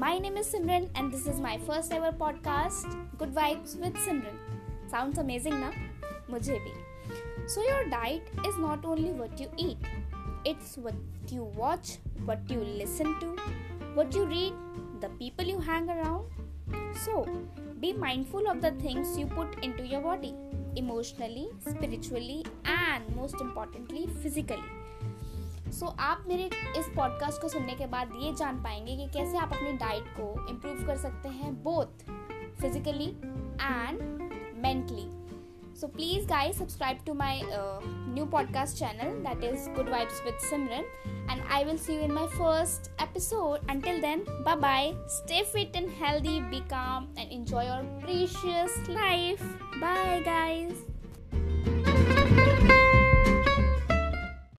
My name is Simran, and this is my first ever podcast, Good Vibes with Simran. Sounds amazing, na? मुझे भी. So, your diet is not only what you eat, it's what you watch, what you listen to, what you read, the people you hang around. So, be mindful of the things you put into your body emotionally, spiritually, and most importantly, physically. So so, आप मेरे इस podcast को सुनने के बाद ये जान पाएँगे कि कैसे आप अपनी डाइट को इम्प्रूव कर सकते हैं both physically and mentally so please guys subscribe to my new podcast channel that is good vibes with Simran and I will see you in my first episode until then bye bye stay fit and healthy be calm and enjoy your precious life. Bye guys.